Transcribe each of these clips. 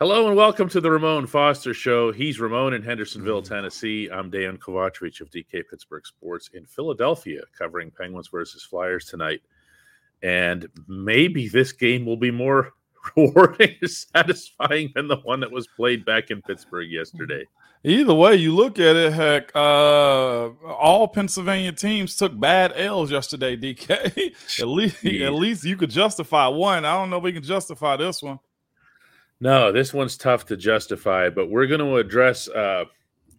Hello and welcome to the Ramon Foster Show. He's Ramon in Hendersonville, Tennessee. I'm Dejan Kovacevic of DK Pittsburgh Sports in Philadelphia, covering Penguins versus Flyers tonight. And maybe this game will be more rewarding and satisfying than the one that was played back in Pittsburgh yesterday. Either way you look at it, heck, uh, all Pennsylvania teams took bad L's yesterday. DK, at least, at least you could justify one. I don't know if we can justify this one. No, this one's tough to justify, but we're going to address. Uh,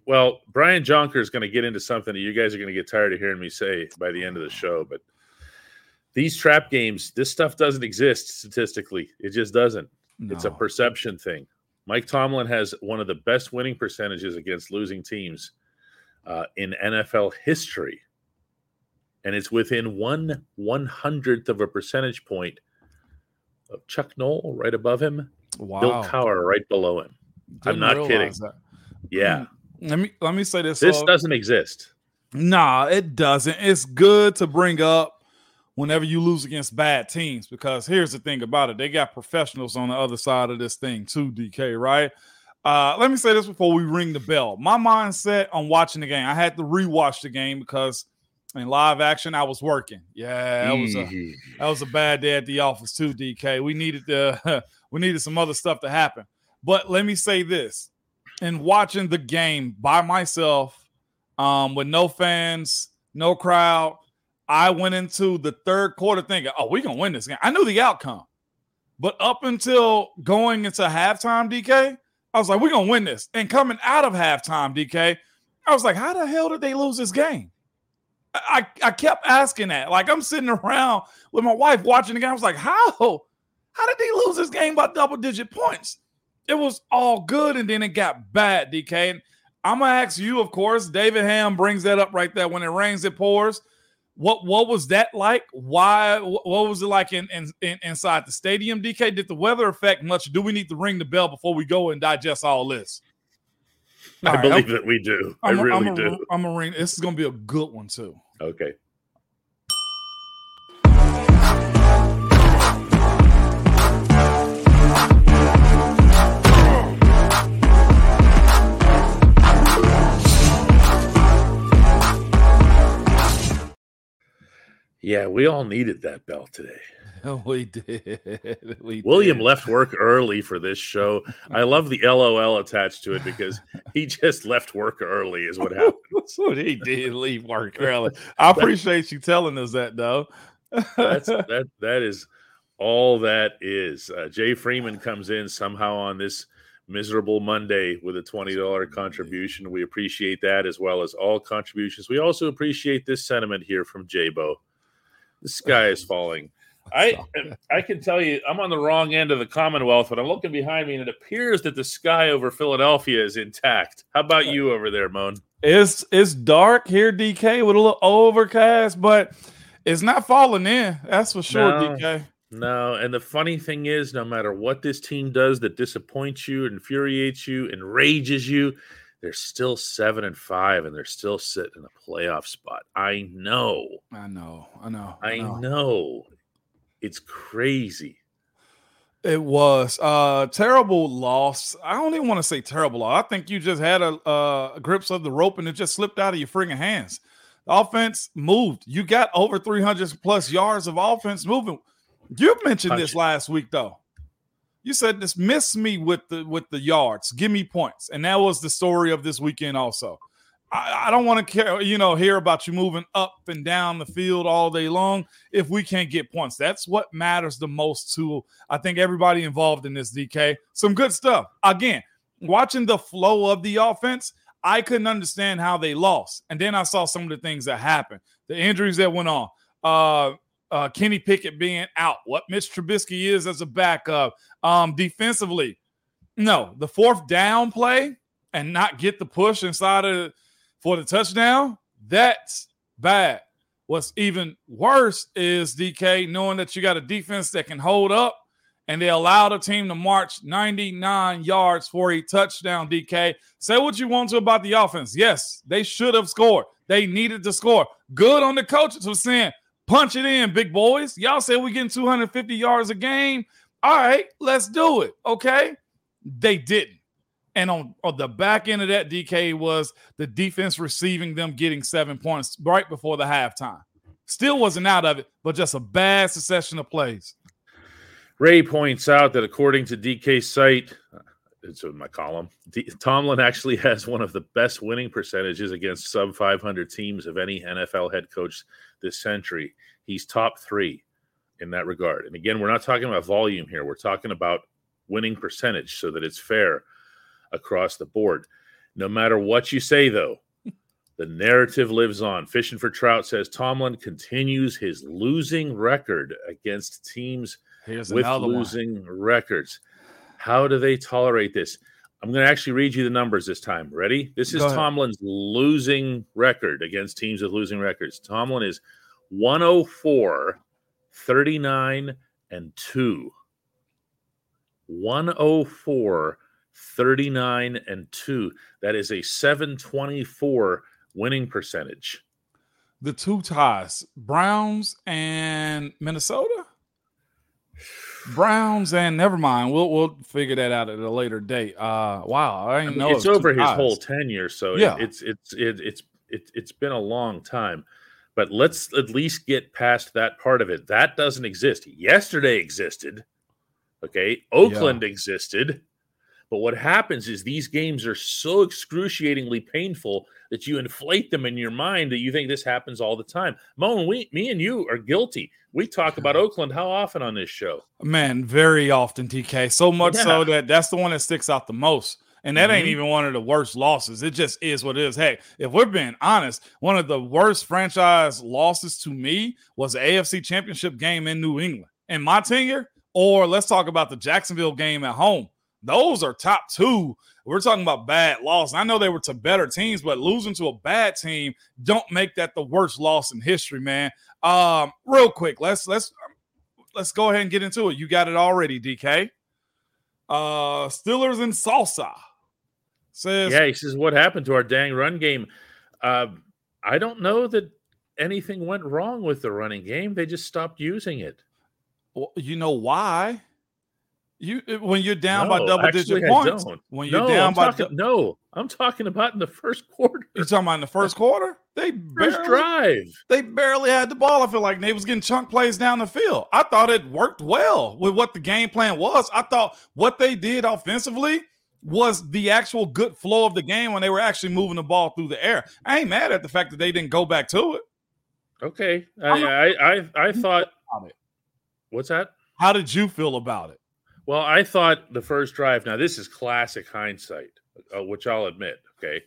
well, Brian Jonker is going to get into something that you guys are going to get tired of hearing me say by the end of the show. But these trap games, this stuff doesn't exist statistically. It just doesn't. No. It's a perception thing. Mike Tomlin has one of the best winning percentages against losing teams uh, in NFL history, and it's within one one hundredth of a percentage point of Chuck Noll right above him Wow. Bill Cowher right below him. Didn't I'm not kidding. That. Yeah. Hmm. Let me let me say this. This doesn't exist. Nah, it doesn't. It's good to bring up whenever you lose against bad teams because here's the thing about it. They got professionals on the other side of this thing too, DK, right? Uh, let me say this before we ring the bell. My mindset on watching the game, I had to rewatch the game because in live action, I was working. Yeah, that was a that was a bad day at the office too, DK. We needed the we needed some other stuff to happen. But let me say this: in watching the game by myself, um, with no fans, no crowd, I went into the third quarter thinking, "Oh, we're gonna win this game." I knew the outcome, but up until going into halftime, DK, I was like, "We're gonna win this." And coming out of halftime, DK, I was like, "How the hell did they lose this game?" I, I kept asking that. Like I'm sitting around with my wife watching the game. I was like, how? How did they lose this game by double digit points? It was all good, and then it got bad, DK. And I'm gonna ask you, of course. David Ham brings that up right there. When it rains, it pours. What what was that like? Why? What was it like in, in, in inside the stadium? DK, did the weather affect much? Do we need to ring the bell before we go and digest all this? I right, believe I'm, that we do. I'm, I really I'm do. A, I'm a ring. This is going to be a good one too. Okay. Yeah, we all needed that bell today. we did. We William did. left work early for this show. I love the LOL attached to it because he just left work early, is what happened. What he did. Leave work early. I appreciate you telling us that, though. that's that. That is all that is. Uh, Jay Freeman comes in somehow on this miserable Monday with a twenty dollar contribution. We appreciate that as well as all contributions. We also appreciate this sentiment here from Jabo. The sky is falling. I I can tell you I'm on the wrong end of the Commonwealth, but I'm looking behind me and it appears that the sky over Philadelphia is intact. How about you over there, Moan? It's it's dark here, DK, with a little overcast, but it's not falling in. That's for sure, no, DK. No, and the funny thing is, no matter what this team does that disappoints you, infuriates you, enrages you, they're still seven and five, and they're still sitting in a playoff spot. I know. I know. I know. I, I know. know. It's crazy. It was uh terrible loss. I don't even want to say terrible. I think you just had a, uh, grips of the rope and it just slipped out of your freaking hands. The offense moved. You got over 300 plus yards of offense moving. You mentioned Punch. this last week though. You said dismiss me with the with the yards, give me points, and that was the story of this weekend. Also, I, I don't want to care, you know, hear about you moving up and down the field all day long if we can't get points. That's what matters the most to I think everybody involved in this. DK, some good stuff. Again, watching the flow of the offense, I couldn't understand how they lost, and then I saw some of the things that happened, the injuries that went on. Uh, uh, Kenny Pickett being out, what Mitch Trubisky is as a backup, um, defensively. No, the fourth down play and not get the push inside of for the touchdown, that's bad. What's even worse is DK knowing that you got a defense that can hold up and they allow the team to march 99 yards for a touchdown. DK, say what you want to about the offense. Yes, they should have scored. They needed to score. Good on the coaches for saying, punch it in, big boys. Y'all say we getting 250 yards a game. All right, let's do it. Okay. They didn't. And on, on the back end of that, DK was the defense receiving them getting seven points right before the halftime. Still wasn't out of it, but just a bad succession of plays. Ray points out that according to DK's site, it's in my column, D- Tomlin actually has one of the best winning percentages against sub 500 teams of any NFL head coach this century. He's top three in that regard. And again, we're not talking about volume here, we're talking about winning percentage so that it's fair across the board. No matter what you say, though, the narrative lives on. Fishing for Trout says Tomlin continues his losing record against teams Here's with losing records. How do they tolerate this? I'm going to actually read you the numbers this time. Ready? This is. Tomlin's losing record against teams with losing records. Tomlin is 104, 39, and 2. 104, 39, and 2. That is a 724 winning percentage. The two ties, Browns and Minnesota. Browns and never mind. We'll we'll figure that out at a later date. Uh wow, I I didn't mean, know it's it over his ties. whole tenure, so it- Yeah. it's it's it, it's it, it's been a long time. But let's at least get past that part of it. That doesn't exist. Yesterday existed. Okay, Oakland existed. But what happens is these games are so excruciatingly painful that you inflate them in your mind that you think this happens all the time. Moan, we, me and you are guilty. We talk about Oakland how often on this show? Man, very often, DK. So much so that that's the one that sticks out the most. And that ain't Mhm. even one of the worst losses. It just is what it is. Hey, if we're being honest, one of the worst franchise losses to me was the AFC Championship game in New England in my tenure. Or let's talk about the Jacksonville game at home. Those are top two. We're talking about bad loss. I know they were to better teams, but losing to a bad team don't make that the worst loss in history, man. Um, real quick, let's let's let's go ahead and get into it. You got it already, DK. Uh Steelers and salsa says Yeah, he says, What happened to our dang run game? Uh, I don't know that anything went wrong with the running game. They just stopped using it. Well, you know why? You uh, when you're down by double digit points. When you're No, down I'm by talking, dou- no, I'm talking about in the first quarter, You're talking about in the first quarter? They first barely, drive. they barely had the ball. I feel like they was getting chunk plays down the field. I thought it worked well with what the game plan was. I thought what they did offensively was the actual good flow of the game when they were actually moving the ball through the air. I ain't mad at the fact that they didn't go back to it. Okay, I, I, I, I thought. About it. What's that? How did you feel about it? Well, I thought the first drive. Now, this is classic hindsight, uh, which I'll admit. Okay,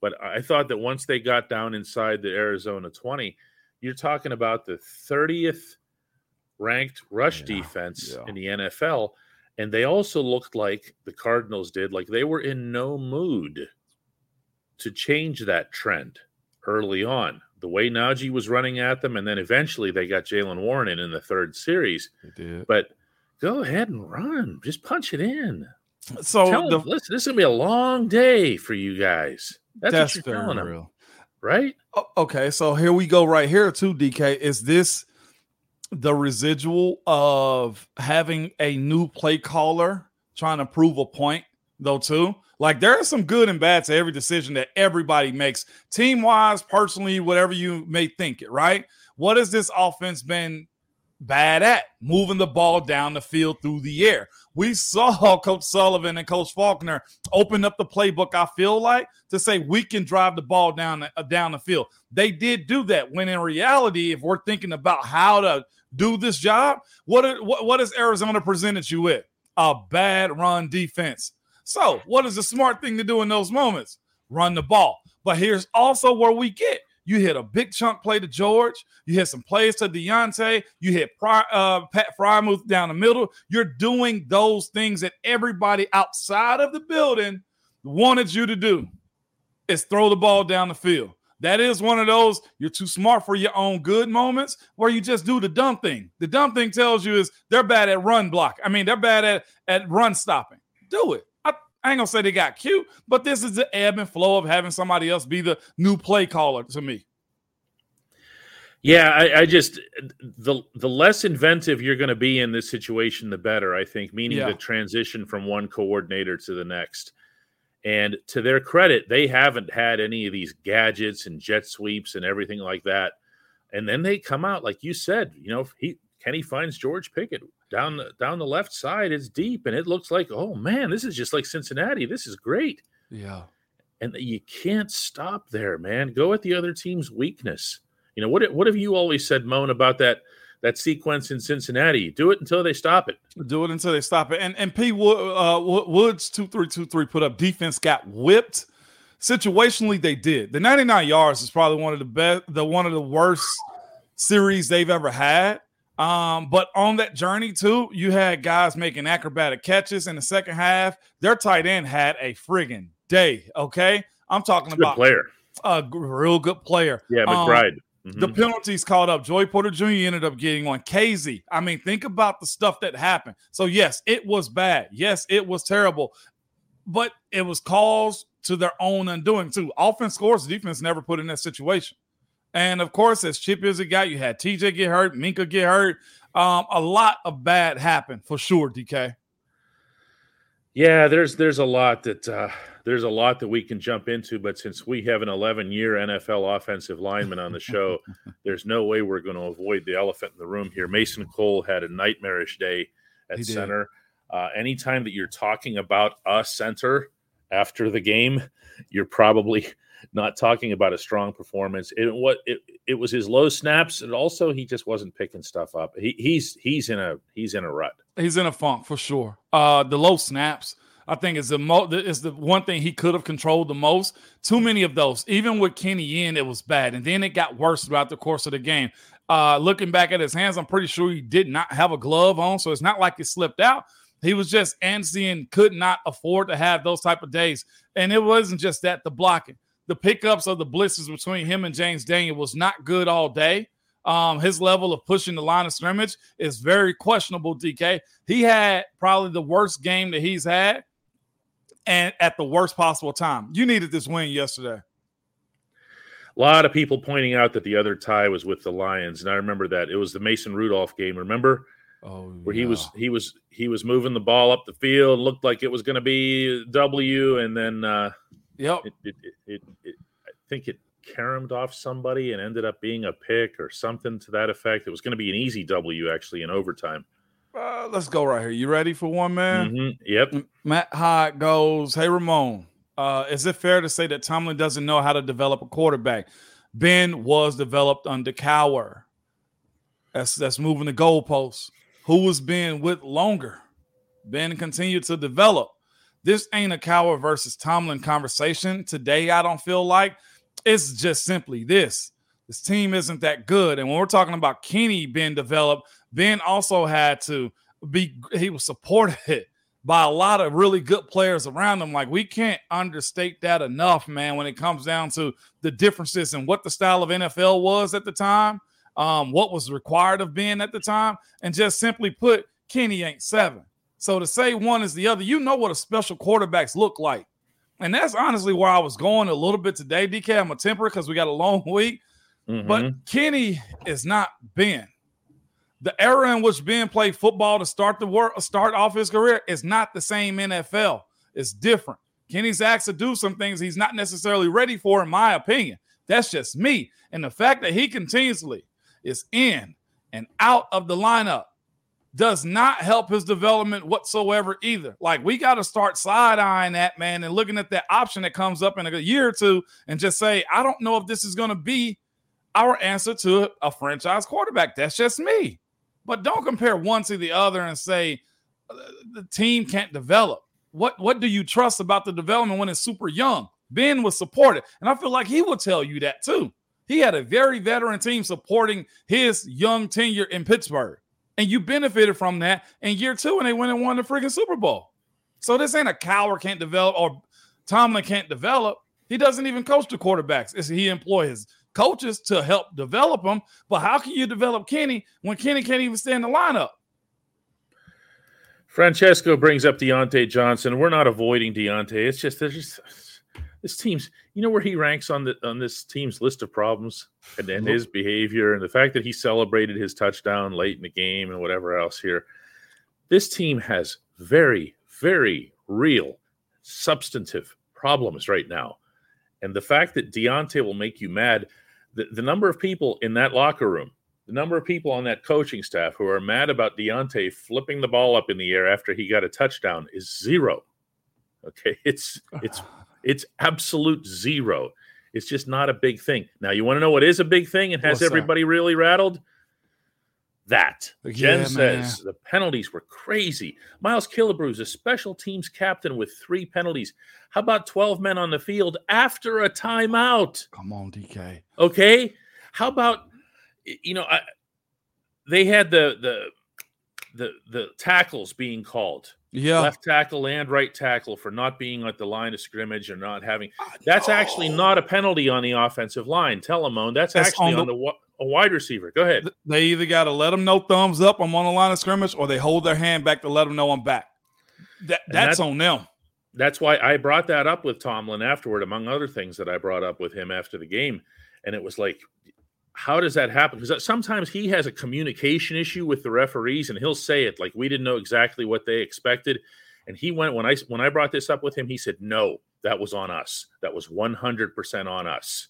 But I thought that once they got down inside the Arizona 20, you're talking about the 30th ranked rush Yeah, defense yeah. in the NFL. And they also looked like the Cardinals did, like they were in no mood to change that trend early on. The way Najee was running at them, and then eventually they got Jaylen Warren in in the third series. But go ahead and run, just punch it in. So Tell the, them, listen, this is gonna be a long day for you guys. That's, that's, what you're telling them, real. right? Okay, so here we go right here too, DK. Is this the residual of having a new play caller trying to prove a point though too? Like there is some good and bad to every decision that everybody makes, team wise, personally, whatever you may think it, right? What has this offense been bad at? Moving the ball down the field through the air. We saw Coach Sullivan and Coach Faulkner open up the playbook. I feel like to say we can drive the ball down the, uh, down the field. They did do that. When in reality, if we're thinking about how to do this job, what what, what has Arizona presented you with? A bad run defense. So, what is the smart thing to do in those moments? Run the ball. But here's also where we get you hit a big chunk play to George. You hit some plays to Diontae. You hit uh, Pat Freiermuth down the middle. You're doing those things that everybody outside of the building wanted you to do. Is throw the ball down the field. That is one of those you're too smart for your own good moments where you just do the dumb thing. The dumb thing tells you is they're bad at run block. I mean, they're bad at, at run stopping. Do it. I ain't gonna say they got cute, but this is the ebb and flow of having somebody else be the new play caller to me. Yeah, I, I just the the less inventive you're going to be in this situation, the better. I think, meaning yeah. the transition from one coordinator to the next. And to their credit, they haven't had any of these gadgets and jet sweeps and everything like that. And then they come out, like you said, you know, he Kenny finds George Pickett down the down the left side it's deep and it looks like oh man this is just like cincinnati. This is great. Yeah. And you can't stop there man. Go at the other team's weakness. You know what what have you always said moan about that that sequence in cincinnati? Do it until they stop it. Do it until they stop it. And and p uh, woods 2323 put up defense got whipped. Situationally they did. The 99 yards is probably one of the best the one of the worst series they've ever had um, but on that journey too, you had guys making acrobatic catches in the second half. Their tight end had a friggin' day. Okay, I'm talking about player, a real good player. Yeah, McBride. Um, Mm-hmm. The penalties called up. Joey Porter Jr. ended up getting one. Casey. I mean, think about the stuff that happened. So, yes, it was bad. Yes, it was terrible. But it was caused to their own undoing, too. Offense scores, defense never put in that situation. And of course, as chip as it got, you had TJ get hurt, Minkah get hurt. Um, a lot of bad happened for sure, DK. Yeah, there's there's a lot that uh, there's a lot that we can jump into, but since we have an 11 year NFL offensive lineman on the show, there's no way we're going to avoid the elephant in the room here. Mason Cole had a nightmarish day at center. Uh, anytime that you're talking about a center after the game, you're probably not talking about a strong performance. It what it, it was his low snaps, and also he just wasn't picking stuff up. He, he's he's in a he's in a rut. He's in a funk for sure. Uh, the low snaps. I think is the mo is the one thing he could have controlled the most. Too many of those. Even with Kenny in, it was bad, and then it got worse throughout the course of the game. Uh, looking back at his hands, I'm pretty sure he did not have a glove on, so it's not like it slipped out. He was just antsy and could not afford to have those type of days. And it wasn't just that the blocking the pickups of the blitzes between him and James Daniel was not good all day. Um, his level of pushing the line of scrimmage is very questionable, DK. He had probably the worst game that he's had and at the worst possible time. You needed this win yesterday. A lot of people pointing out that the other tie was with the Lions, and I remember that it was the Mason Rudolph game. Remember, oh, where he was he was he was moving the ball up the field, looked like it was going to be W, and then uh, Yep. It, it, it, it, I think it caromed off somebody and ended up being a pick or something to that effect. It was going to be an easy W actually in overtime. Uh, let's go right here. You ready for one, man? Mm-hmm. Yep. Matt Hyde goes, Hey, Ramon, uh, is it fair to say that Tomlin doesn't know how to develop a quarterback? Ben was developed under Cowher. That's that's moving the goalposts. Who was Ben with longer? Ben continued to develop this ain't a Cowher versus Tomlin conversation today. I don't feel like it's just simply this. This team isn't that good. And when we're talking about Kenny being developed, Ben also had to be, he was supported by a lot of really good players around him. Like, we can't understate that enough, man, when it comes down to the differences in what the style of NFL was at the time, um, what was required of Ben at the time, and just simply put, Kenny ain't seven. So to say one is the other, you know what a special quarterbacks look like. And that's honestly where I was going a little bit today. DK, I'm a temper because we got a long week. Mm-hmm. But Kenny is not Ben. The era in which Ben played football to start the work, start off his career is not the same NFL. It's different. Kenny's asked to do some things he's not necessarily ready for, in my opinion. That's just me. And the fact that he continuously is in and out of the lineup does not help his development whatsoever either. Like we got to start side eyeing that man and looking at that option that comes up in a year or two and just say, I don't know if this is going to be our answer to a franchise quarterback. That's just me. But don't compare one to the other and say uh, the team can't develop. What what do you trust about the development when it's super young? Ben was supported, and I feel like he will tell you that too. He had a very veteran team supporting his young tenure in Pittsburgh and you benefited from that in year two, and they went and won the freaking Super Bowl. So this ain't a Cowher can't develop or Tomlin can't develop. He doesn't even coach the quarterbacks. It's, he employs his coaches to help develop them. But how can you develop Kenny when Kenny can't even stay in the lineup? Francesco brings up Diontae Johnson. We're not avoiding Diontae. It's just there's just this team's you know where he ranks on the on this team's list of problems and, and his behavior and the fact that he celebrated his touchdown late in the game and whatever else here. This team has very very real substantive problems right now. And the fact that Diontae will make you mad the, the number of people in that locker room the number of people on that coaching staff who are mad about Diontae flipping the ball up in the air after he got a touchdown is zero. Okay it's it's It's absolute zero. It's just not a big thing. Now, you want to know what is a big thing and has What's everybody that? really rattled? That. Yeah, Jen says man. the penalties were crazy. Miles Killebrew a special teams captain with three penalties. How about 12 men on the field after a timeout? Come on, DK. Okay. How about, you know, I, they had the, the, the, the tackles being called yeah. left tackle and right tackle for not being at the line of scrimmage or not having. That's actually not a penalty on the offensive line. Telemone. That's, that's actually on, the, on the a wide receiver. Go ahead. They either got to let them know thumbs up. I'm on the line of scrimmage, or they hold their hand back to let them know I'm back. That, that's, on them. That's why I brought that up with Tomlin afterward, among other things that I brought up with him after the game. And it was like, how does that happen? Because uh, sometimes he has a communication issue with the referees, and he'll say it like we didn't know exactly what they expected. And he went when I when I brought this up with him, he said, "No, that was on us. That was one hundred percent on us."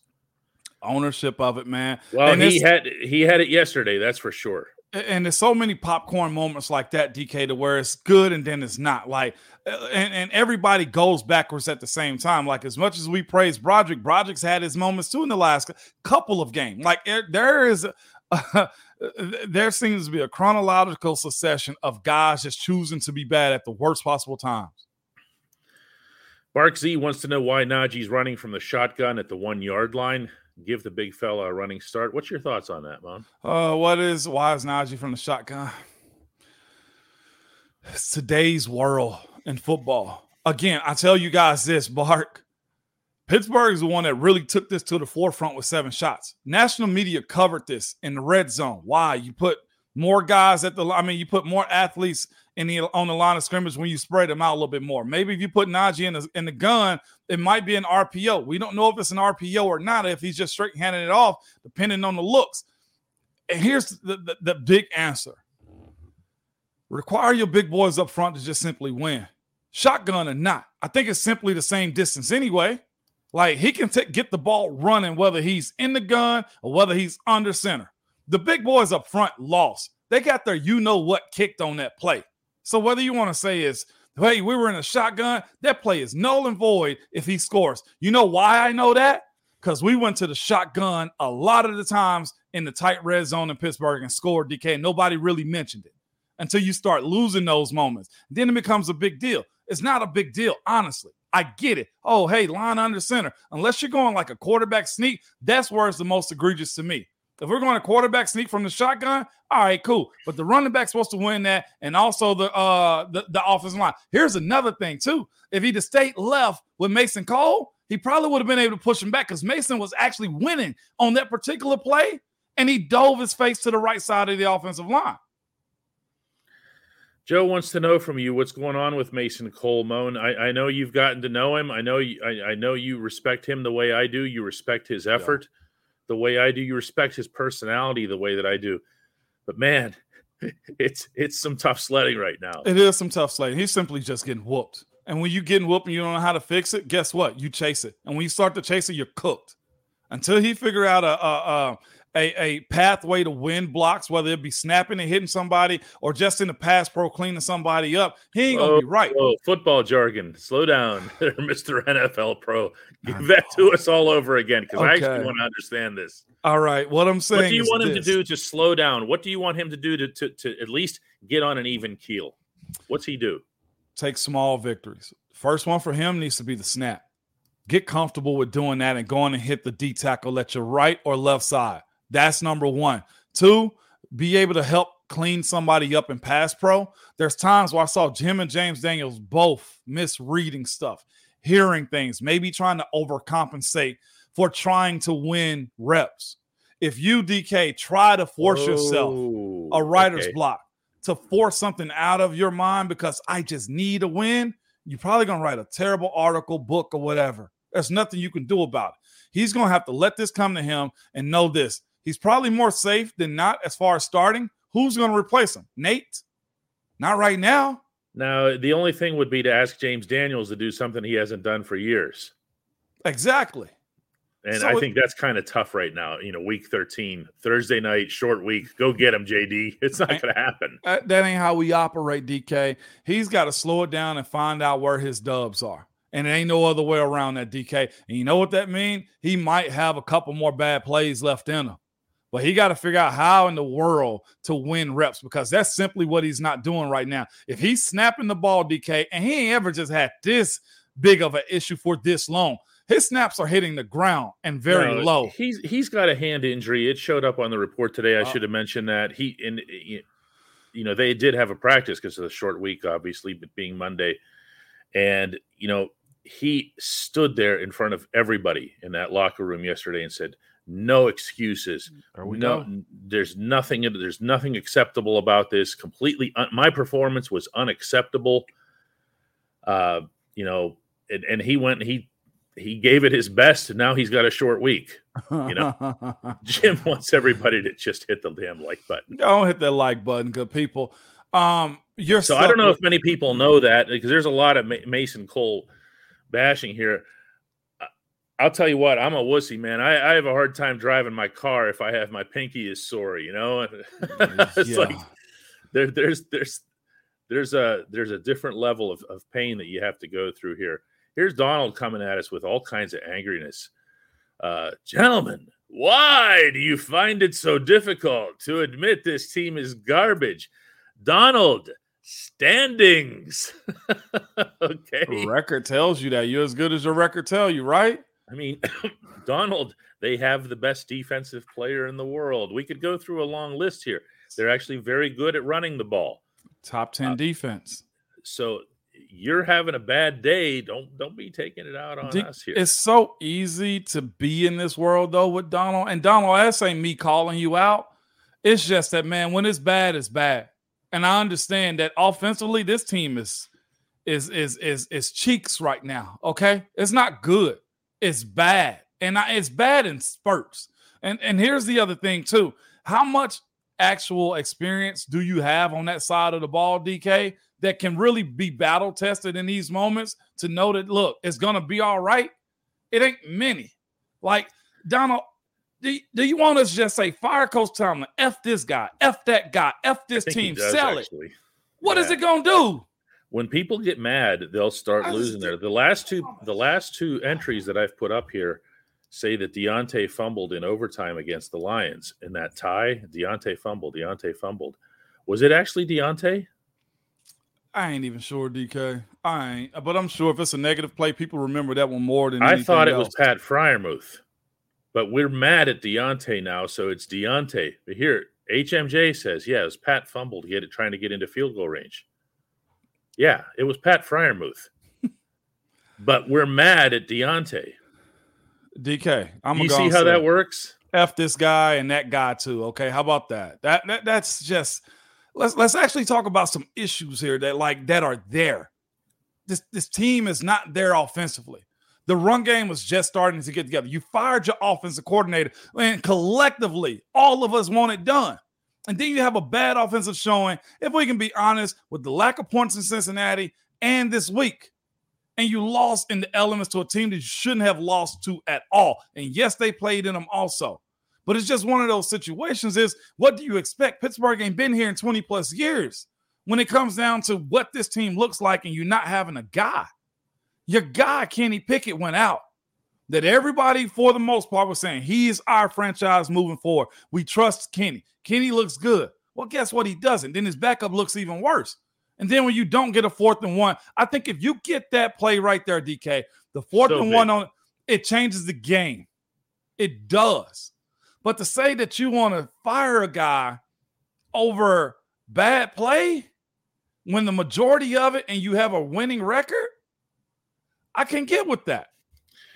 Ownership of it, man. Well, and he had he had it yesterday. That's for sure and there's so many popcorn moments like that, DK, to where it's good and then it's not. Like, uh, and, and everybody goes backwards at the same time. Like, as much as we praise Broderick, Broderick's had his moments too in the last couple of games. Like, there is, uh, there seems to be a chronological succession of guys just choosing to be bad at the worst possible times. Bark Z wants to know why Najee's running from the shotgun at the one yard line give the big fella a running start. What's your thoughts on that, Mom? Uh, what is why is Najee from the shotgun? It's today's world in football. Again, I tell you guys this, Bark. Pittsburgh is the one that really took this to the forefront with seven shots. National media covered this in the red zone. Why? You put more guys at the I mean, you put more athletes the on the line of scrimmage when you spread them out a little bit more. Maybe if you put Najee in the in the gun, it might be an RPO. We don't know if it's an RPO or not. If he's just straight handing it off, depending on the looks. And here's the, the, the big answer: require your big boys up front to just simply win, shotgun or not. I think it's simply the same distance anyway. Like he can t- get the ball running whether he's in the gun or whether he's under center. The big boys up front lost. They got their you know what kicked on that play. So whether you want to say is, hey, we were in a shotgun, that play is null and void if he scores. You know why I know that? Because we went to the shotgun a lot of the times in the tight red zone in Pittsburgh and scored DK. Nobody really mentioned it until you start losing those moments. Then it becomes a big deal. It's not a big deal, honestly. I get it. Oh, hey, line under center. Unless you're going like a quarterback sneak, that's where it's the most egregious to me. If we're going to quarterback sneak from the shotgun, all right, cool. But the running back's supposed to win that, and also the uh the, the offensive line. Here's another thing too. If he'd have stayed left with Mason Cole, he probably would have been able to push him back because Mason was actually winning on that particular play, and he dove his face to the right side of the offensive line. Joe wants to know from you what's going on with Mason Coleman. I, I know you've gotten to know him. I know you, I, I, know you respect him the way I do. You respect his effort. Yeah the way I do. You respect his personality the way that I do. But man, it's it's some tough sledding right now. It is some tough sledding. He's simply just getting whooped. And when you getting whooped and you don't know how to fix it, guess what? You chase it. And when you start to chase it, you're cooked. Until he figure out a a, a, a pathway to win blocks, whether it be snapping and hitting somebody or just in the pass pro cleaning somebody up, he ain't gonna be right. Oh, football jargon. Slow down, Mr. NFL Pro. Give that to us all over again because okay. I actually want to understand this. All right. What I'm saying. What do you want him this. to do to slow down? What do you want him to do to, to, to at least get on an even keel? What's he do? Take small victories. First one for him needs to be the snap. Get comfortable with doing that and going and hit the D tackle at your right or left side. That's number one. Two, be able to help clean somebody up in pass pro. There's times where I saw Jim and James Daniels both misreading stuff, hearing things, maybe trying to overcompensate for trying to win reps. If you DK try to force Whoa, yourself a writer's okay. block to force something out of your mind because I just need a win, you're probably gonna write a terrible article, book, or whatever. There's nothing you can do about it. He's gonna have to let this come to him and know this. He's probably more safe than not as far as starting. Who's gonna replace him? Nate? Not right now. Now, the only thing would be to ask James Daniels to do something he hasn't done for years. Exactly. And so I think that's kind of tough right now. You know, week 13, Thursday night, short week. Go get him, JD. It's not going to happen. Uh, that ain't how we operate, DK. He's got to slow it down and find out where his dubs are. And it ain't no other way around that, DK. And you know what that means? He might have a couple more bad plays left in him. But he got to figure out how in the world to win reps because that's simply what he's not doing right now. If he's snapping the ball, DK, and he ain't ever just had this big of an issue for this long, his snaps are hitting the ground and very no, low. He's he's got a hand injury. It showed up on the report today. I uh, should have mentioned that he and you know they did have a practice because of the short week, obviously, but being Monday, and you know he stood there in front of everybody in that locker room yesterday and said, "No excuses. Are we no, done? there's nothing. There's nothing acceptable about this. Completely, un- my performance was unacceptable. Uh, you know, and, and he went. He he gave it his best, and now he's got a short week. You know, Jim wants everybody to just hit the damn like button. Don't hit that like button, good people. Um, you're so I don't know if many people know that because there's a lot of Mason Cole bashing here. I'll tell you what, I'm a wussy man. I, I have a hard time driving my car if I have my pinky is sore. You know, it's yeah. like there, there's there's there's a there's a different level of, of pain that you have to go through here. Here's Donald coming at us with all kinds of angriness. Uh, gentlemen, why do you find it so difficult to admit this team is garbage? Donald, standings. okay. The record tells you that. You're as good as your record tell you, right? I mean, Donald, they have the best defensive player in the world. We could go through a long list here. They're actually very good at running the ball. Top 10 uh, defense. So you're having a bad day, don't don't be taking it out on us here. It's so easy to be in this world though with Donald. And Donald, that ain't me calling you out. It's just that man, when it's bad, it's bad. And I understand that offensively, this team is is is is is cheeks right now. Okay, it's not good. It's bad, and I, it's bad in spurts. And and here's the other thing too: how much actual experience do you have on that side of the ball, DK? that can really be battle tested in these moments to know that look, it's gonna be all right. It ain't many. Like Donald, do, do you want us to just say fire coach Tomlin, F this guy, F that guy, F this team, does, sell actually. it? What yeah. is it gonna do? When people get mad, they'll start losing there. The last two, the last two entries that I've put up here say that Diontae fumbled in overtime against the Lions in that tie. Diontae fumbled. Diontae fumbled. Was it actually Diontae? I ain't even sure, DK. I ain't, but I'm sure if it's a negative play, people remember that one more than I thought it else. was Pat Freiermuth. But we're mad at Diontae now, so it's Diontae. But here, HMJ says, yeah, it was Pat fumbled he had it trying to get into field goal range. Yeah, it was Pat Freiermuth. but we're mad at Diontae. DK, I'm you see how that works? F this guy and that guy too. Okay, how about that? That, that that's just let's let's actually talk about some issues here that like that are there. This this team is not there offensively. The run game was just starting to get together. You fired your offensive coordinator, and collectively, all of us want it done. And then you have a bad offensive showing, if we can be honest, with the lack of points in Cincinnati and this week. And you lost in the elements to a team that you shouldn't have lost to at all. And yes, they played in them also. But it's just one of those situations. Is what do you expect? Pittsburgh ain't been here in 20 plus years. When it comes down to what this team looks like, and you're not having a guy, your guy Kenny Pickett went out. That everybody, for the most part, was saying he is our franchise moving forward. We trust Kenny. Kenny looks good. Well, guess what? He doesn't. Then his backup looks even worse. And then when you don't get a fourth and one, I think if you get that play right there, DK, the fourth so and big. one on it changes the game. It does. But to say that you want to fire a guy over bad play when the majority of it and you have a winning record, I can get with that.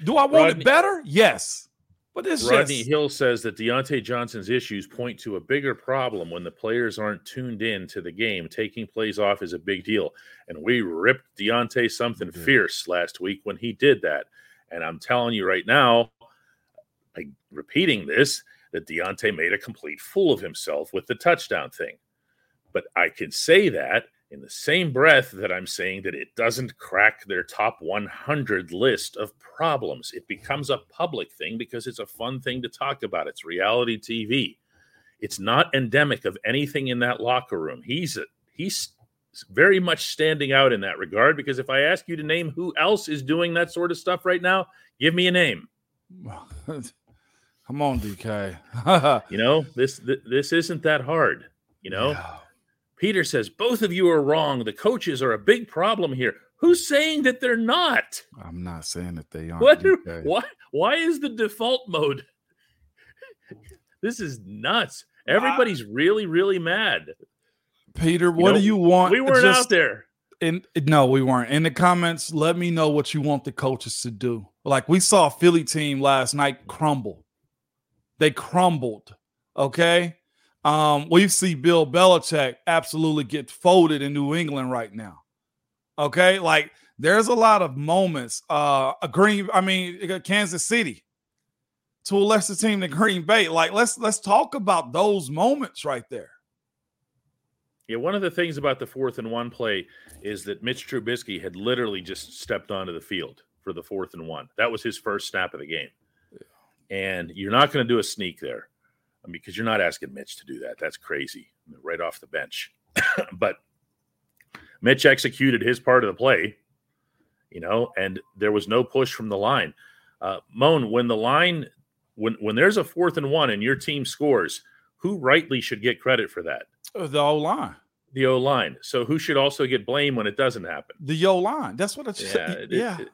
Do I want Rodney, it better? Yes. But this is Rodney just... Hill says that Diontae Johnson's issues point to a bigger problem when the players aren't tuned in to the game. Taking plays off is a big deal. And we ripped Diontae something mm-hmm. fierce last week when he did that. And I'm telling you right now, like repeating this, that Diontae made a complete fool of himself with the touchdown thing. But I can say that in the same breath that I'm saying that it doesn't crack their top 100 list of problems. It becomes a public thing because it's a fun thing to talk about. It's reality TV. It's not endemic of anything in that locker room. He's a, he's very much standing out in that regard because if I ask you to name who else is doing that sort of stuff right now, give me a name. Come on, DK. you know, this this isn't that hard, you know? Yeah. Peter says both of you are wrong. The coaches are a big problem here. Who's saying that they're not? I'm not saying that they aren't. What, why, why is the default mode? this is nuts. Everybody's really, really mad. Peter, what you know, do you want? We weren't Just, out there. In, no, we weren't. In the comments, let me know what you want the coaches to do. Like we saw Philly team last night crumble. They crumbled. Okay. Um, we see Bill Belichick absolutely get folded in New England right now. Okay, like there's a lot of moments. Uh, a Green, I mean, Kansas City to a lesser team than Green Bay. Like let's let's talk about those moments right there. Yeah, one of the things about the fourth and one play is that Mitch Trubisky had literally just stepped onto the field for the fourth and one. That was his first snap of the game. And you're not going to do a sneak there because you're not asking Mitch to do that. That's crazy, right off the bench. but Mitch executed his part of the play, you know, and there was no push from the line. Uh, Moan, when the line, when when there's a fourth and one and your team scores, who rightly should get credit for that? Uh, the O line. The O line. So who should also get blame when it doesn't happen? The O line. That's what it's. Yeah. It, yeah. It,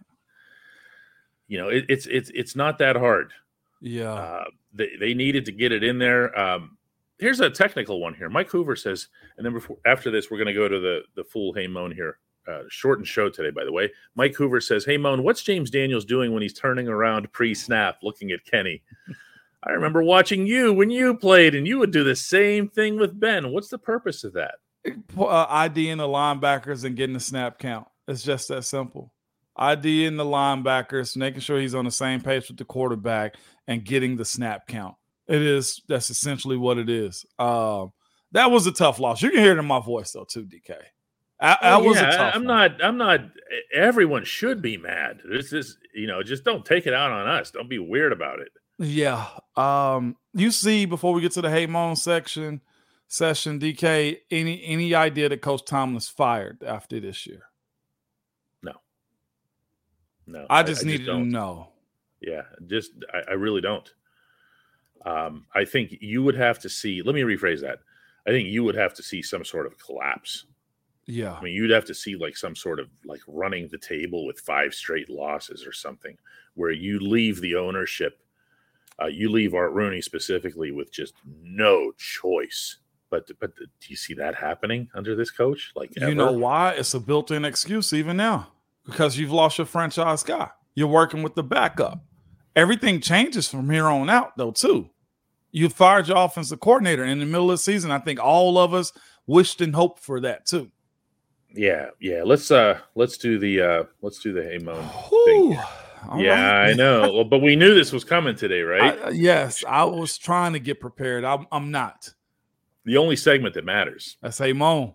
you know, it, it's it's it's not that hard. Yeah. Uh, they, they needed to get it in there. Um, here's a technical one here. Mike Hoover says, and then before after this, we're going to go to the the full Hey Moan here. Uh, shortened show today, by the way. Mike Hoover says, "Hey Moan, what's James Daniels doing when he's turning around pre-snap, looking at Kenny?" I remember watching you when you played, and you would do the same thing with Ben. What's the purpose of that? Uh, IDing the linebackers and getting the snap count. It's just that simple. IDing the linebackers, making sure he's on the same page with the quarterback, and getting the snap count. It is that's essentially what it is. Um, that was a tough loss. You can hear it in my voice though, too, DK. I, I oh, was yeah, I'm not. I'm not. Everyone should be mad. This is, you know, just don't take it out on us. Don't be weird about it. Yeah. Um. You see, before we get to the Hey Moan section, session, DK, any any idea that Coach Tomlin's fired after this year? No. I just I, I needed just to know. Yeah, just I, I really don't. Um, I think you would have to see. Let me rephrase that. I think you would have to see some sort of collapse. Yeah, I mean, you'd have to see like some sort of like running the table with five straight losses or something, where you leave the ownership, uh, you leave Art Rooney specifically with just no choice. But but do you see that happening under this coach? Like you know why? It's a built-in excuse even now because you've lost your franchise guy. You're working with the backup everything changes from here on out, though, too. You fired your offensive coordinator in the middle of the season. I think all of us wished and hoped for that too. Yeah, yeah. Let's uh let's do the uh let's do the hey moan thing. yeah, right. I know. Well, but we knew this was coming today, right? I, yes, I was trying to get prepared. I'm, I'm not. The only segment that matters. That's hey moan.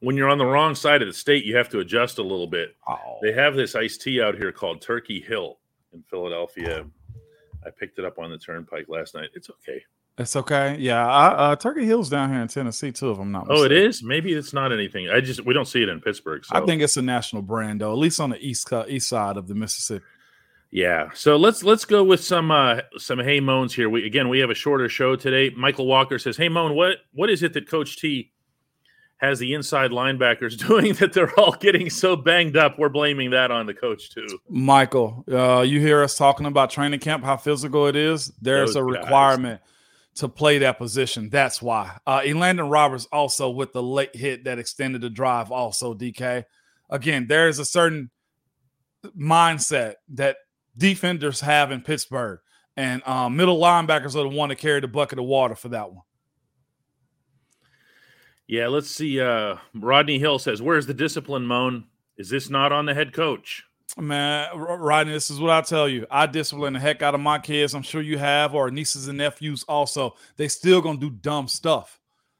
when you're on the wrong side of the state, you have to adjust a little bit. Oh. They have this iced tea out here called Turkey Hill in Philadelphia. I picked it up on the turnpike last night. It's okay. It's okay. Yeah, I, uh, Turkey Hill's down here in Tennessee too. If I'm not. Oh, it is. Maybe it's not anything. I just we don't see it in Pittsburgh. So. I think it's a national brand though, at least on the east east side of the Mississippi. Yeah. So let's let's go with some uh some hey moans here. We again we have a shorter show today. Michael Walker says, "Hey moan, what what is it that Coach T has the inside linebackers doing that they're all getting so banged up? We're blaming that on the coach too." Michael, uh, you hear us talking about training camp, how physical it is. There's Those a guys. requirement to play that position. That's why. Uh, Elandon Roberts also with the late hit that extended the drive. Also, DK. Again, there is a certain mindset that defenders have in Pittsburgh, and um, middle linebackers are the one to carry the bucket of water for that one. Yeah, let's see. Uh Rodney Hill says, "Where's the discipline, Moan? Is this not on the head coach?" Man, Rodney, this is what I tell you. I discipline the heck out of my kids. I'm sure you have, or nieces and nephews also. They still gonna do dumb stuff.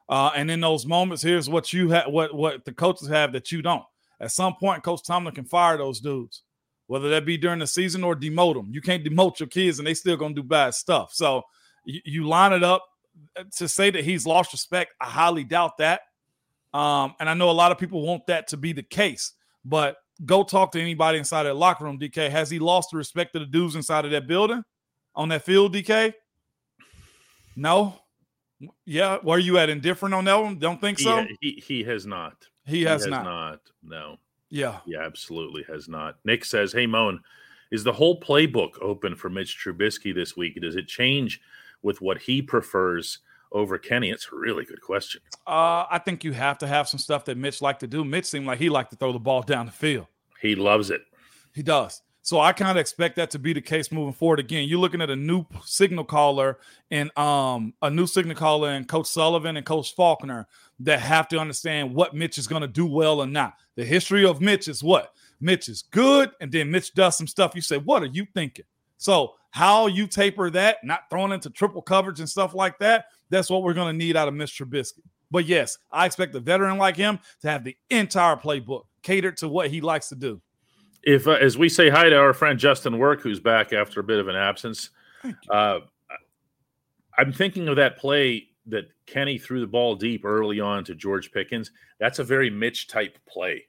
Uh, and in those moments, here's what you have, what what the coaches have that you don't. At some point, Coach Tomlin can fire those dudes, whether that be during the season or demote them. You can't demote your kids, and they still gonna do bad stuff. So you, line it up to say that he's lost respect. I highly doubt that. Um, and I know a lot of people want that to be the case, but go talk to anybody inside that locker room, DK. Has he lost the respect of the dudes inside of that building on that field, DK? No. Yeah. Where are you at? Indifferent on that one? Don't think so? He, he he has not. He has, not. No. Yeah. He absolutely has not. Nick says, "Hey Moan, is the whole playbook open for Mitch Trubisky this week? Does it change with what he prefers over Kenny?" It's a really good question. Uh, I think you have to have some stuff that Mitch liked to do. Mitch seemed like he liked to throw the ball down the field. He loves it. He does. So I kind of expect that to be the case moving forward. Again, you're looking at a new signal caller and um a new signal caller and Coach Sullivan and Coach Faulkner that have to understand what Mitch is going to do well or not. The history of Mitch is what Mitch is good, and then Mitch does some stuff. You say, "What are you thinking?" So how you taper that, not throwing into triple coverage and stuff like that, that's what we're going to need out of Mr. Trubisky. But yes, I expect a veteran like him to have the entire playbook catered to what he likes to do. If uh, as we say hi to our friend Justin Work, who's back after a bit of an absence, uh, I'm thinking of that play that Kenny threw the ball deep early on to George Pickens. That's a very Mitch type play.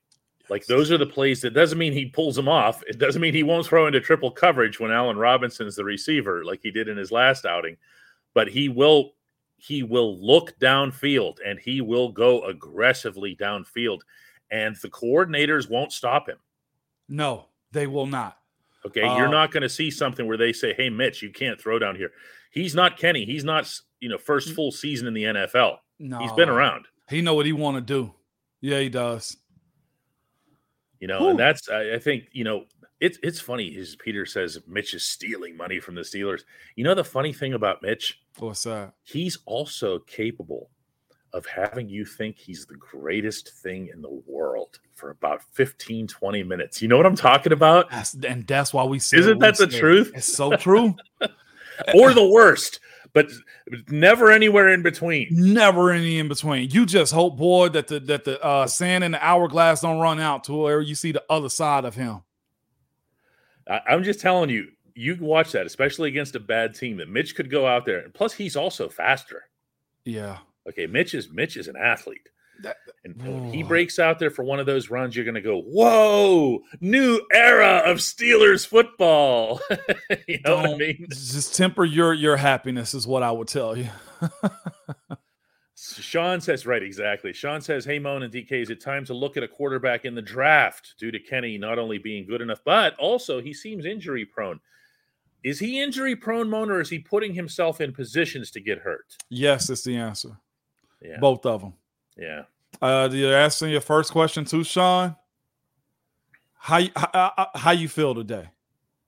Like those are the plays that doesn't mean he pulls them off. It doesn't mean he won't throw into triple coverage when Allen Robinson's the receiver, like he did in his last outing. But he will he will look downfield and he will go aggressively downfield, and the coordinators won't stop him. No, they will not. Okay, you're Uh, not going to see something where they say, "Hey, Mitch, you can't throw down here." He's not Kenny. He's not you know first full season in the NFL. No, He's been around. He know what he want to do. Yeah, he does. You know, Whew. and that's I, I think you know it's it's funny. As Peter says, Mitch is stealing money from the Steelers. You know the funny thing about Mitch, What's that? he's also capable of having you think he's the greatest thing in the world for about 15 20 minutes you know what i'm talking about That's, and that's why we said Isn't that the said. truth? It's so true. or the worst but never anywhere in between Never any in between. You just hope, boy, that the that the uh, sand in the hourglass don't run out to where you see the other side of him. I, i'm just telling you you watch that especially against a bad team that mitch could go out there and plus he's also faster Yeah. okay mitch is mitch is an athlete That- and when he breaks out there for one of those runs, you're going to go, "Whoa, new era of Steelers football." you know what I mean? Just temper your your happiness is what I would tell you. Sean says, right, exactly. Sean says, Hey, Moan and DK, is it time to look at a quarterback in the draft due to Kenny not only being good enough, but also he seems injury prone. Is he injury prone, Moan, or is he putting himself in positions to get hurt? yes, is the answer. Yeah. Both of them. Yeah. Uh, you're asking your first question too, Sean. How how, how you feel today?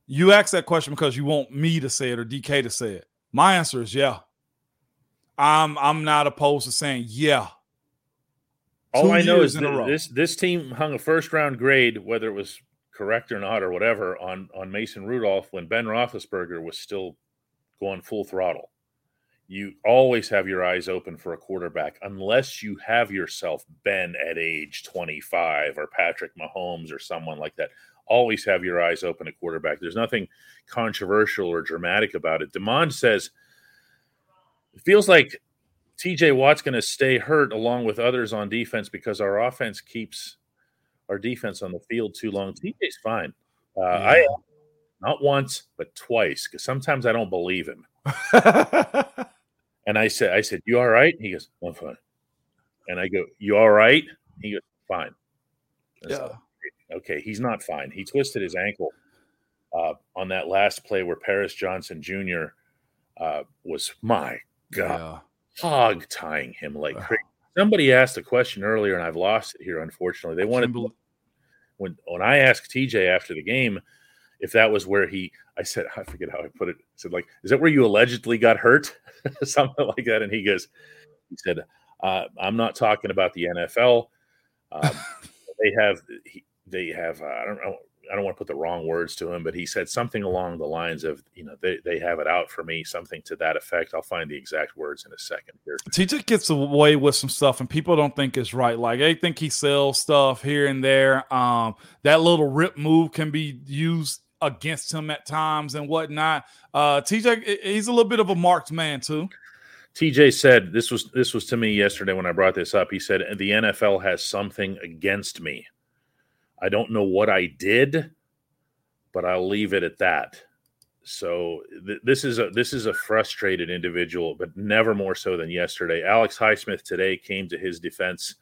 You asked that question because you want me to say it or DK to say it. My answer is yeah. I'm I'm not opposed to saying yeah. All Two I know is that this this team hung a first round grade, whether it was correct or not or whatever, on on Mason Rudolph when Ben Roethlisberger was still going full throttle. You always have your eyes open for a quarterback, unless you have yourself Ben at age 25 or Patrick Mahomes or someone like that. Always have your eyes open at quarterback. There's nothing controversial or dramatic about it. Demond says it feels like TJ Watt's going to stay hurt along with others on defense because our offense keeps our defense on the field too long. TJ's fine. Uh, yeah. I not once but twice because sometimes I don't believe him. and I said, I said, you all right? He goes, I'm fine. And I go, you all right? He goes, fine. yeah. okay, he's not fine. He twisted his ankle uh, on that last play where Paris Johnson Jr. Uh, was my God yeah. hog tying him like crazy. Somebody asked a question earlier, and I've lost it here. Unfortunately, they wanted when when I asked TJ after the game if that was where he, I said, I forget how I put it. I said, like, is that where you allegedly got hurt? Something like that. And he goes, he said, uh, I'm not talking about the NFL. Um, they have, he, they have, uh, I don't know. I don't want to put the wrong words to him, but he said something along the lines of, you know, they, they have it out for me, something to that effect. I'll find the exact words in a second here. TJ gets away with some stuff and people don't think it's right. Like they think he sells stuff here and there. Um, that little rip move can be used against him at times and whatnot. Uh, TJ, he's a little bit of a marked man too. TJ said this was this was to me yesterday when I brought this up. He said the NFL has something against me. I don't know what I did, but I'll leave it at that. So th- this is a this is a frustrated individual, but never more so than yesterday. Alex Highsmith today came to his defense,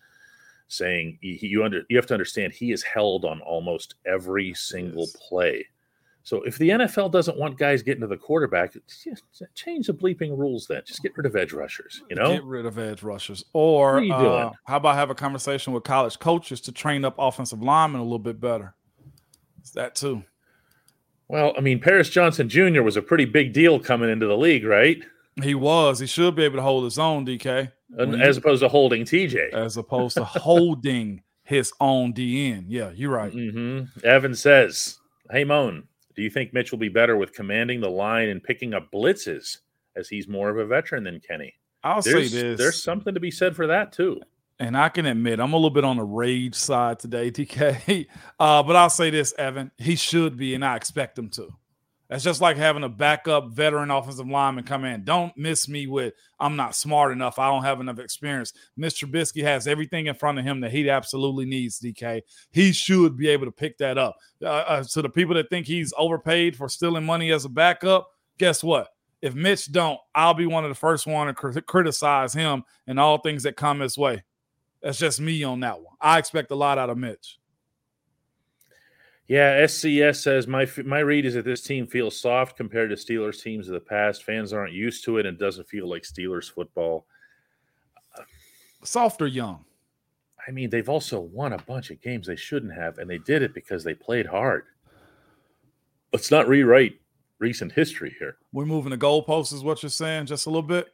saying you under you have to understand he is held on almost every single yes. play. So if the NFL doesn't want guys getting to the quarterback, change the bleeping rules. Then just get rid of edge rushers. You know, get rid of edge rushers. Or uh, how about have a conversation with college coaches to train up offensive linemen a little bit better? It's that too. Well, I mean, Paris Johnson Jr. was a pretty big deal coming into the league, right? He was. He should be able to hold his own, DK. As opposed to holding TJ. As opposed to holding his own DN. Yeah, you're right. Mm-hmm. Evan says, Hey, Moan, do you think Mitch will be better with commanding the line and picking up blitzes as he's more of a veteran than Kenny? I'll there's, say this. There's something to be said for that too. And I can admit I'm a little bit on the rage side today, DK. Uh, but I'll say this, Evan, he should be, and I expect him to. That's just like having a backup veteran offensive lineman come in. Don't miss me with I'm not smart enough. I don't have enough experience. Mr. Trubisky has everything in front of him that he absolutely needs. DK, he should be able to pick that up. Uh, uh, to the people that think he's overpaid for stealing money as a backup, guess what? If Mitch don't, I'll be one of the first one to cr- criticize him and all things that come his way. That's just me on that one. I expect a lot out of Mitch. Yeah, SCS says my my read is that this team feels soft compared to Steelers teams of the past. Fans aren't used to it and doesn't feel like Steelers football. Soft or young? I mean, they've also won a bunch of games they shouldn't have, and they did it because they played hard. Let's not rewrite recent history here. We're moving the goalposts, is what you're saying, just a little bit.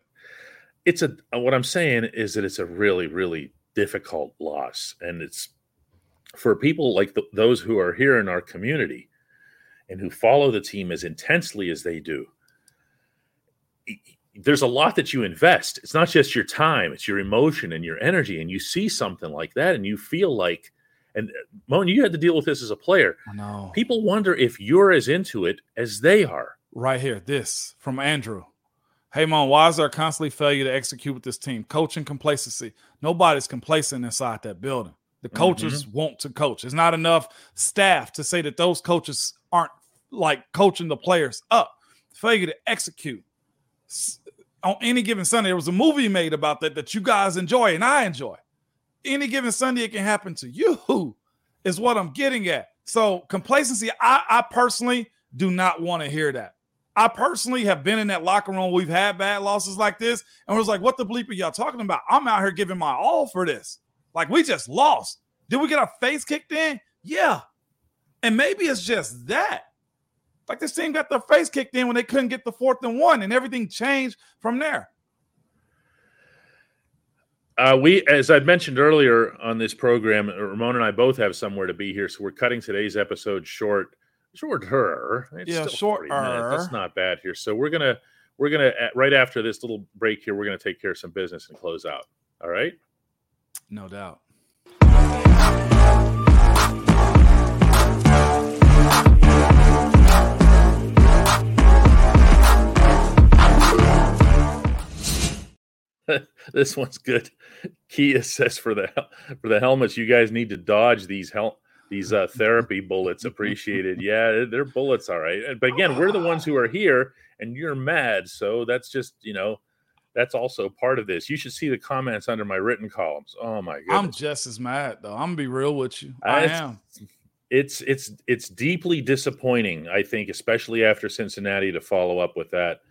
It's a what I'm saying is that it's a really, really difficult loss, and it's for people like the, those who are here in our community and who follow the team as intensely as they do there's a lot that you invest it's not just your time it's your emotion and your energy and you see something like that and you feel like and uh, Moan, you had to deal with this as a player. I know. People wonder if you're as into it as they are. Right here, this from Andrew. Hey, Moan, why is there constantly failure to execute with this team? Coaching complacency. Nobody's complacent inside that building. The coaches mm-hmm. want to coach. It's not enough staff to say that those coaches aren't like coaching the players up. Failure to execute. On any given Sunday, there was a movie made about that that you guys enjoy and I enjoy. Any given Sunday, it can happen to you, is what I'm getting at. So, complacency, I, I personally do not want to hear that. I personally have been in that locker room. We've had bad losses like this, and was like, what the bleep are y'all talking about? I'm out here giving my all for this. Like we just lost. Did we get our face kicked in? Yeah. And maybe it's just that. Like this team got their face kicked in when they couldn't get the fourth and one, and everything changed from there. Uh, we, as I mentioned earlier on this program, Ramon and I both have somewhere to be here, so we're cutting today's episode short. Shorter, it's yeah, shorter. That's not bad here. So we're gonna, we're gonna right after this little break here, we're gonna take care of some business and close out. All right. No doubt. this one's good. Kia says for the for the helmets, you guys need to dodge these hel- these uh, therapy bullets. Appreciated. Yeah, they're bullets, all right. But again, we're the ones who are here, and you're mad. So that's just you know, that's also part of this. You should see the comments under my written columns. Oh my god, I'm just as mad though. I'm gonna be real with you. I, I am. It's it's it's deeply disappointing. I think, especially after Cincinnati, to follow up with that.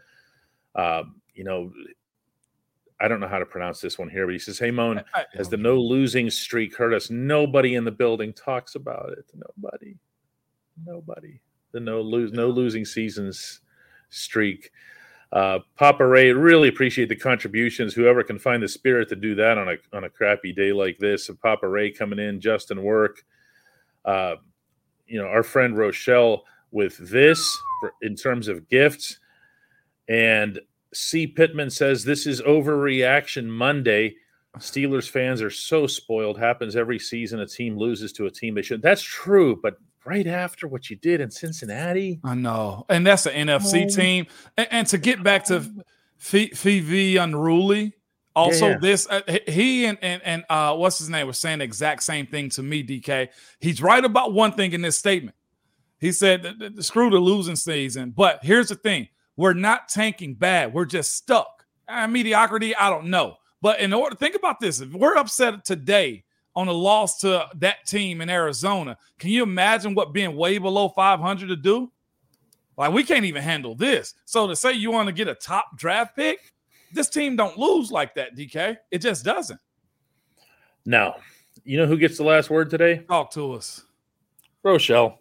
Um, you know, I don't know how to pronounce this one here, but he says, Hey, Moan, has the no losing streak hurt us? Nobody in the building talks about it. Nobody. Nobody. The no lose no losing seasons streak. Uh, Papa Ray, really appreciate the contributions. Whoever can find the spirit to do that on a on a crappy day like this. And Papa Ray coming in, Justin Work. Uh, you know, our friend Rochelle with this for, in terms of gifts. And C. Pittman says this is overreaction Monday. Steelers fans are so spoiled. Happens every season. A team loses to a team they should. That's true, but right after what you did in Cincinnati, I know, and that's an NFC oh. team. And, and, to get back to Fv Unruly, also yeah, this uh, he and and and uh, what's his name was saying the exact same thing to me. DK, he's right about one thing in this statement. He said, "Screw the losing season." But here's the thing we're not tanking bad. We're just stuck. Uh, mediocrity, I don't know. But in order, to think about this. If we're upset today on a loss to that team in Arizona, can you imagine what being way below 500 to do? Like we can't even handle this. So to say you want to get a top draft pick, this team don't lose like that, DK. It just doesn't. No. You know who gets the last word today? Talk to us. Rochelle.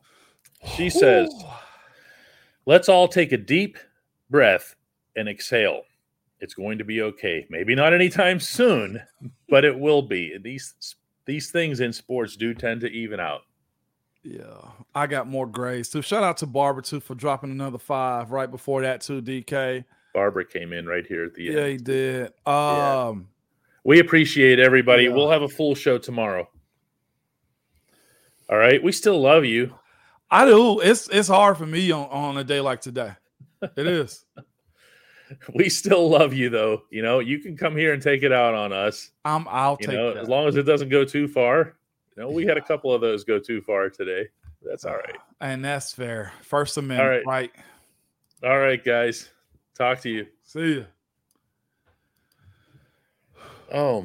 She Ooh. says, let's all take a deep breath and exhale. It's going to be okay. Maybe not anytime soon, but it will be. These these things in sports do tend to even out. Yeah, I got more grace too. Shout out to Barbara too for dropping another five right before that too. DK. Barbara came in right here at the end. Yeah, he did. Um, yeah. we appreciate everybody. Yeah. We'll have a full show tomorrow. All right, we still love you. I do. It's it's hard for me on on a day like today. It is. we still love you though. You know, you can come here and take it out on us. I'm I'll you take know, that. as long as it doesn't go too far. You know, we had a couple of those go too far today. That's all right. And that's fair. First Amendment, all right. right. All right, guys. Talk to you. See you. Oh